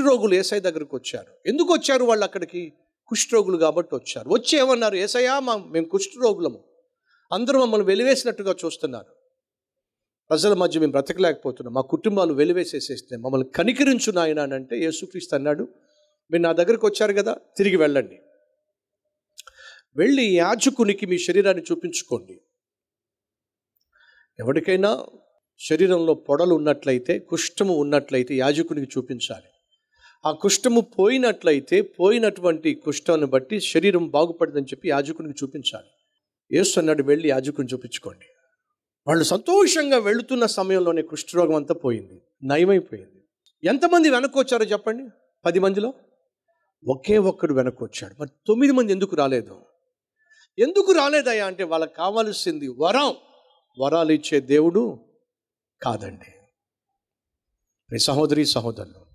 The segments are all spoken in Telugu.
కుష్ఠరోగులు ఏసై దగ్గరికి వచ్చారు. ఎందుకు వచ్చారు వాళ్ళు అక్కడికి? కుష్ఠరోగులు కాబట్టి వచ్చారు. వచ్చి ఏమన్నారు? ఏసయ్యా మా మేము కుష్ఠరోగులము. అందరూ మమ్మల్ని వెలివేసినట్టుగా చూస్తున్నారు. ప్రజల మధ్య మేము బ్రతకలేకపోతున్నాం. మా కుటుంబాలు వెలివేసేసేస్తున్నాయి. మమ్మల్ని కనికరించు నాయన అని అంటే యేసుక్రీస్తు అన్నాడు. మీరు నా దగ్గరికి వచ్చారు కదా తిరిగి వెళ్ళండి. వెళ్ళి యాజకునికి మీ శరీరాన్ని చూపించుకోండి. ఎవరికైనా శరీరంలో పొడలు ఉన్నట్లయితే కుష్ఠము ఉన్నట్లయితే యాజకునికి చూపించాలి. ఆ కుష్ఠము పోయినట్లయితే పోయినటువంటి కుష్ఠాన్ని బట్టి శరీరం బాగుపడిందని చెప్పి యాజకునికి చూపించాలి. యేసు అన్నాడు వెళ్ళి యాజకుని చూపించుకోండి. వాళ్ళు సంతోషంగా వెళుతున్న సమయంలోనే కుష్ఠరోగం అంతా పోయింది నయమైపోయింది. ఎంతమంది వెనకొచ్చారో చెప్పండి? పది మందిలో? ఒకే ఒక్కడు వెనకొచ్చాడు. మరి తొమ్మిది మంది ఎందుకు రాలేదు? ఎందుకు రాలేదయ్యా? అంటే వాళ్ళకి కావాల్సింది వరం. వరాలు ఇచ్చే దేవుడు కాదండి. సహోదరి సహోదరులు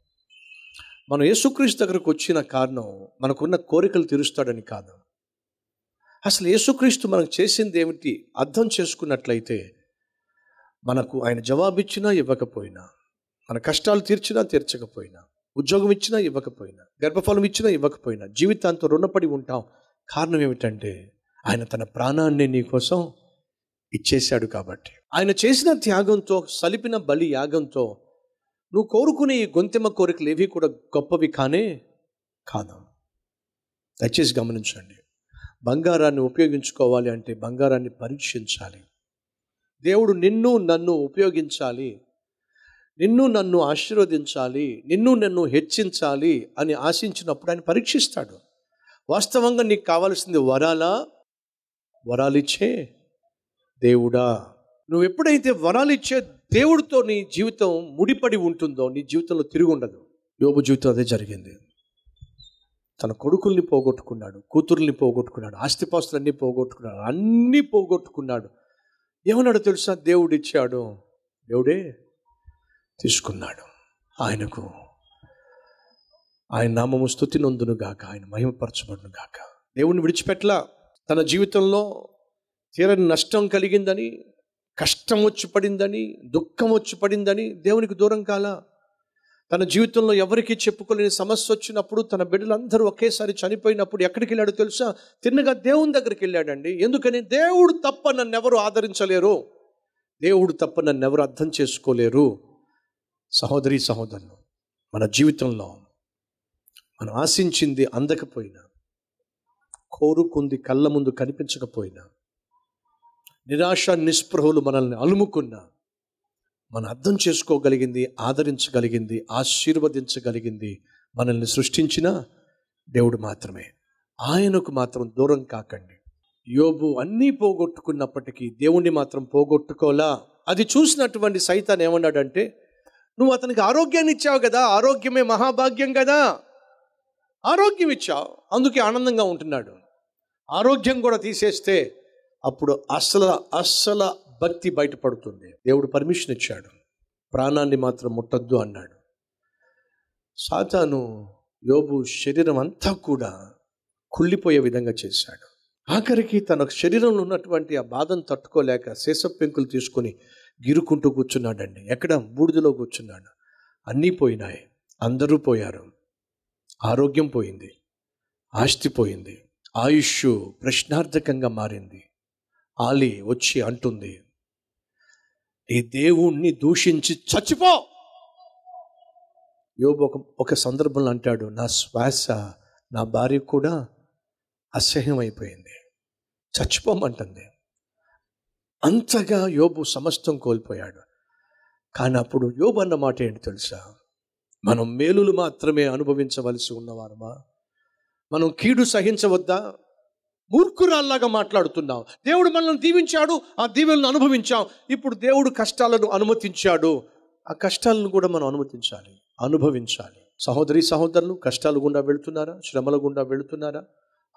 మనం యేసుక్రీస్తు దగ్గరకు వచ్చిన కారణం మనకున్న కోరికలు తీరుస్తాడని కాదు. అసలు యేసుక్రీస్తు మనకు చేసింది ఏమిటి అర్థం చేసుకున్నట్లయితే మనకు ఆయన జవాబిచ్చినా ఇవ్వకపోయినా మన కష్టాలు తీర్చినా తీర్చకపోయినా ఉద్యోగం ఇచ్చినా ఇవ్వకపోయినా గర్భఫలం ఇచ్చినా ఇవ్వకపోయినా జీవితాంతో రుణపడి ఉంటాం కారణం ఏమిటంటే ఆయన తన ప్రాణాన్ని నీకోసం ఇచ్చేశాడు కాబట్టి. ఆయన చేసిన త్యాగంతో సలిపిన బలి యాగంతో నువ్వు కోరుకునే ఈ గొంతెమ్మ కోరికలు ఏవి కూడా గొప్పవి కానే కాదు. దయచేసి గమనించండి. బంగారాన్ని ఉపయోగించుకోవాలి అంటే బంగారాన్ని పరీక్షించాలి. దేవుడు నిన్ను నన్ను ఉపయోగించాలి. నిన్ను నన్ను ఆశీర్వదించాలి. నిన్ను నన్ను హెచ్చించాలి అని ఆశించినప్పుడు ఆయన పరీక్షిస్తాడు. వాస్తవంగా నీకు కావాల్సింది వరాలా? వరాలిచ్చే దేవుడా. నువ్వు ఎప్పుడైతే వరాలిచ్చే దేవుడితో నీ జీవితం ముడిపడి ఉంటుందో నీ జీవితంలో తిరిగి ఉండదు. యోబు జీవితం అదే జరిగింది. తన కొడుకుల్ని పోగొట్టుకున్నాడు కూతుర్ని పోగొట్టుకున్నాడు ఆస్తిపాస్తులన్నీ పోగొట్టుకున్నాడు అన్నీ పోగొట్టుకున్నాడు. ఏమన్నాడు తెలుసా? దేవుడు ఇచ్చాడు దేవుడే తీసుకున్నాడు ఆయనకు. ఆయన నామము స్థుతి నొందును గాక ఆయన మహిమపరచబడును గాక దేవుణ్ణి విడిచిపెట్టలా? తన జీవితంలో తీరని నష్టం కలిగిందని కష్టం వచ్చి పడిందని దుఃఖం వచ్చి పడిందని దేవునికి దూరం కాలా. తన జీవితంలో ఎవరికి చెప్పుకోలేని సమస్య వచ్చినప్పుడు తన బిడ్డలందరూ ఒకేసారి చనిపోయినప్పుడు ఎక్కడికి వెళ్ళాడో తెలుసా? తిన్నగా దేవుని దగ్గరికి వెళ్ళాడండి. ఎందుకని? దేవుడు తప్ప నన్ను ఎవరు ఆదరించలేరు. దేవుడు తప్ప నన్ను ఎవరు అర్థం చేసుకోలేరు. సహోదరి సహోదరులు మన జీవితంలో మనం ఆశించింది అందకపోయినా కోరుకుంది కళ్ళ ముందు కనిపించకపోయినా నిరాశ నిస్పృహలు మనల్ని అలుముకున్నా మనం అర్థం చేసుకోగలిగింది ఆదరించగలిగింది ఆశీర్వదించగలిగింది మనల్ని సృష్టించిన దేవుడు మాత్రమే. ఆయనకు మాత్రం దూరం కాకండి. యోబు అన్నీ పోగొట్టుకున్నప్పటికీ దేవుణ్ణి మాత్రం పోగొట్టుకోలా. అది చూసినటువంటి సైతాన్ ఏమన్నాడంటే నువ్వు అతనికి ఆరోగ్యాన్ని ఇచ్చావు కదా ఆరోగ్యమే మహాభాగ్యం కదా. ఆరోగ్యం ఇచ్చావు అందుకే ఆనందంగా ఉంటున్నాడు. ఆరోగ్యం కూడా తీసేస్తే అప్పుడు అసలు అస్సల భక్తి బయటపడుతుంది. దేవుడు పర్మిషన్ ఇచ్చాడు. ప్రాణాన్ని మాత్రం ముట్టద్దు అన్నాడు. సాతాను యోబు శరీరం అంతా కూడా కుళ్ళిపోయే విధంగా చేశాడు. ఆఖరికి తన శరీరంలో ఉన్నటువంటి ఆ బాధను తట్టుకోలేక శేషపెంకులు తీసుకొని గిరుకుంటూ కూర్చున్నాడండి. ఎక్కడ? బూడిదలో కూర్చున్నాడు. అన్నీ పోయినాయి. అందరూ పోయారు. ఆరోగ్యం పోయింది. ఆస్తి పోయింది. ఆయుష్ ప్రశ్నార్థకంగా మారింది. ఆలి వచ్చి అంటుంది ఈ దేవుణ్ణి దూషించి చచ్చిపో. యోబు ఒక ఒక సందర్భంలో అంటాడు నా శ్వాస నా భార్య కూడా అసహ్యం అయిపోయింది చచ్చిపోమంటుంది. అంతగా యోబు సమస్తం కోల్పోయాడు. కానీ అప్పుడు యోబు అన్న మాట ఏంటి తెలుసా? మనం మేలులు మాత్రమే అనుభవించవలసి ఉన్నవారమా? మనం కీడు సహించవద్దా? మూర్ఖురాల్లాగా మాట్లాడుతున్నాం దేవుడు మనల్ని దీవించాడు ఆ దీవెలను అనుభవించాం ఇప్పుడు దేవుడు కష్టాలను అనుమతించాడు. ఆ కష్టాలను కూడా మనం అనుమతించాలి అనుభవించాలి. సహోదరి సహోదరులు కష్టాలు గుండా వెళుతున్నారా? శ్రమల గుండా వెళుతున్నారా?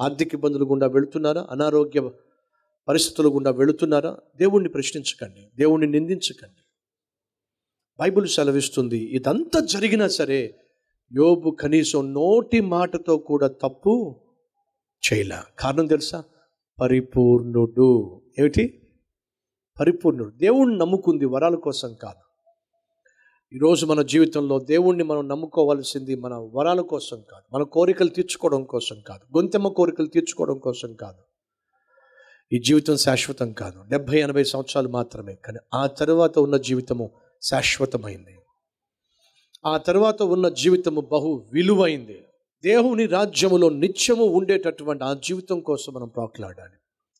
ఆర్థిక ఇబ్బందులు గుండా వెళుతున్నారా? అనారోగ్య పరిస్థితుల గుండా వెళుతున్నారా? దేవుణ్ణి ప్రశ్నించకండి దేవుణ్ణి నిందించకండి. బైబిల్ సెలవిస్తుంది ఇదంతా జరిగినా సరే యోబు కనీసం నోటి మాటతో కూడా తప్పు చేయలే. కారణం తెలుసా? పరిపూర్ణుడు. ఏమిటి? పరిపూర్ణుడు. దేవుణ్ణి నమ్ముకుంది వరాల కోసం కాదు. ఈరోజు మన జీవితంలో దేవుణ్ణి మనం నమ్ముకోవాల్సింది మన వరాల కోసం కాదు. మన కోరికలు తీర్చుకోవడం కోసం కాదు. గొంతెమ్మ కోరికలు తీర్చుకోవడం కోసం కాదు. ఈ జీవితం శాశ్వతం కాదు. డెబ్భై ఎనభై సంవత్సరాలు మాత్రమే. కానీ ఆ తర్వాత ఉన్న జీవితము శాశ్వతమైంది. ఆ తర్వాత ఉన్న జీవితము బహు విలువైంది. దేవుని రాజ్యములో నిత్యము ఉండేటటువంటి ఆ జీవితం కోసం మనం ప్రాకులాడాలి.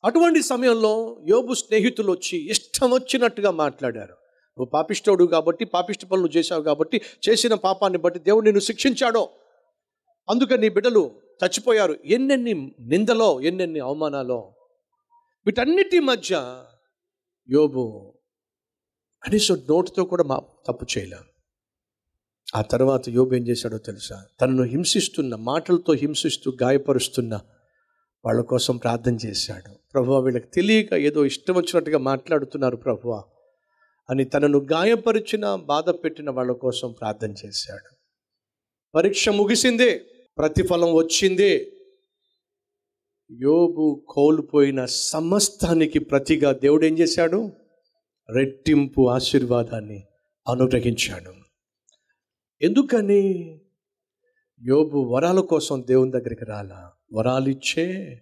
అటువంటి సమయంలో యోబు స్నేహితులు వచ్చి ఇష్టం వచ్చినట్టుగా మాట్లాడారు. నువ్వు పాపిష్టోడు కాబట్టి పాపిష్ట పనులు చేశావు కాబట్టి చేసిన పాపాన్ని బట్టి దేవుడు నిన్ను శిక్షించాడో. అందుకని నీ బిడ్డలు చచ్చిపోయారు. ఎన్నెన్ని నిందలో ఎన్నెన్ని అవమానాలో. వీటన్నిటి మధ్య యోబు కనీసం నోటితో కూడా మా తప్పు చేయలేము ఆ తర్వాత యోబు ఏం చేశాడో తెలుసా? తనను హింసిస్తున్న మాటలతో హింసిస్తూ గాయపరుస్తున్న వాళ్ళ కోసం ప్రార్థన చేశాడు. ప్రభు వీళ్ళకి తెలియక ఏదో ఇష్టం వచ్చినట్టుగా మాట్లాడుతున్నారు ప్రభు అని తనను గాయపరిచిన బాధ పెట్టిన వాళ్ళ కోసం ప్రార్థన చేశాడు. పరీక్ష ముగిసిందే ప్రతిఫలం వచ్చిందే. యోబు కోల్పోయిన సమస్తానికి ప్రతిగా దేవుడు ఏం చేశాడు? రెట్టింపు ఆశీర్వాదాన్ని అనుగ్రహించాడు. ఎందుకని? యోబు వరాల కోసం దేవుని దగ్గరికి రాలా? వరాలు ఇచ్చే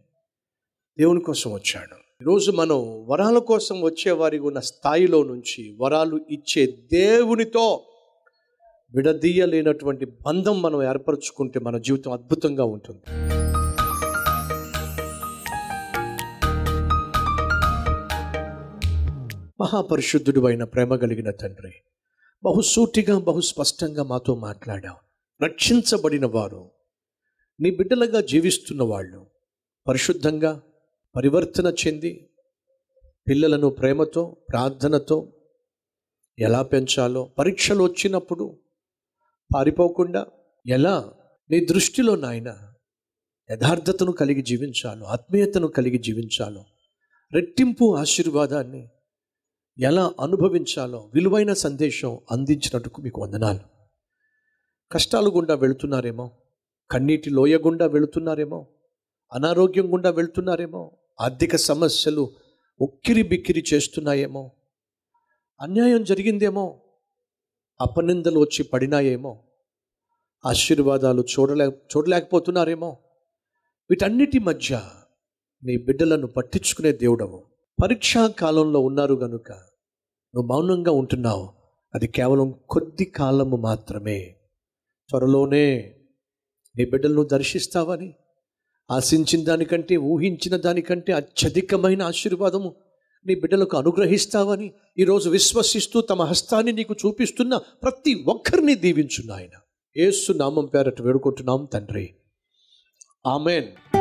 దేవుని కోసం వచ్చాడు. ఈరోజు మనం వరాల కోసం వచ్చే వారికి ఉన్న స్థాయిలో నుంచి వరాలు ఇచ్చే దేవునితో విడదీయలేనటువంటి బంధం మనం ఏర్పరచుకుంటే మన జీవితం అద్భుతంగా ఉంటుంది. మహాపరిశుద్ధుడు అయిన ప్రేమ కలిగిన తండ్రి బహుసూటిగా బహు స్పష్టంగా మాతో మాట్లాడావు. రక్షించబడిన వారు నీ బిడ్డలుగా జీవిస్తున్న వాళ్ళు పరిశుద్ధంగా పరివర్తన చెంది పిల్లలను ప్రేమతో ప్రార్థనతో ఎలా పెంచాలో పరీక్షలు వచ్చినప్పుడు పారిపోకుండా ఎలా నీ దృష్టిలో నాయన యథార్థతను కలిగి జీవించాలో ఆత్మీయతను కలిగి జీవించాలో రెట్టింపు ఆశీర్వాదాన్ని ఎలా అనుభవించాలో విలువైన సందేశం అందించినట్టుకు మీకు వందనాలు. కష్టాలు గుండా వెళుతున్నారేమో కన్నీటి లోయ గుండా వెళుతున్నారేమో అనారోగ్యం గుండా వెళుతున్నారేమో ఆర్థిక సమస్యలు ఉక్కిరి బిక్కిరి చేస్తున్నాయేమో అన్యాయం జరిగిందేమో అపనిందలు వచ్చి పడినాయేమో ఆశీర్వాదాలు చూడలే చూడలేకపోతున్నారేమో వీటన్నిటి మధ్య నీ బిడ్డలను పట్టించుకునే దేవుడము పరీక్షా కాలంలో ఉన్నారు గనుక నువ్వు మౌనంగా ఉంటున్నావు. అది కేవలం కొద్ది కాలము మాత్రమే. త్వరలోనే నీ బిడ్డలను దర్శిస్తావని ఆశించిన దానికంటే ఊహించిన దానికంటే అత్యధికమైన ఆశీర్వాదము నీ బిడ్డలకు అనుగ్రహిస్తావని ఈరోజు విశ్వసిస్తూ తమ హస్తాన్ని నీకు చూపిస్తున్న ప్రతి ఒక్కరిని దీవించున్నాయన ఏసు నామం పేరట వేడుకుంటున్నాం తండ్రి. ఆమెన్.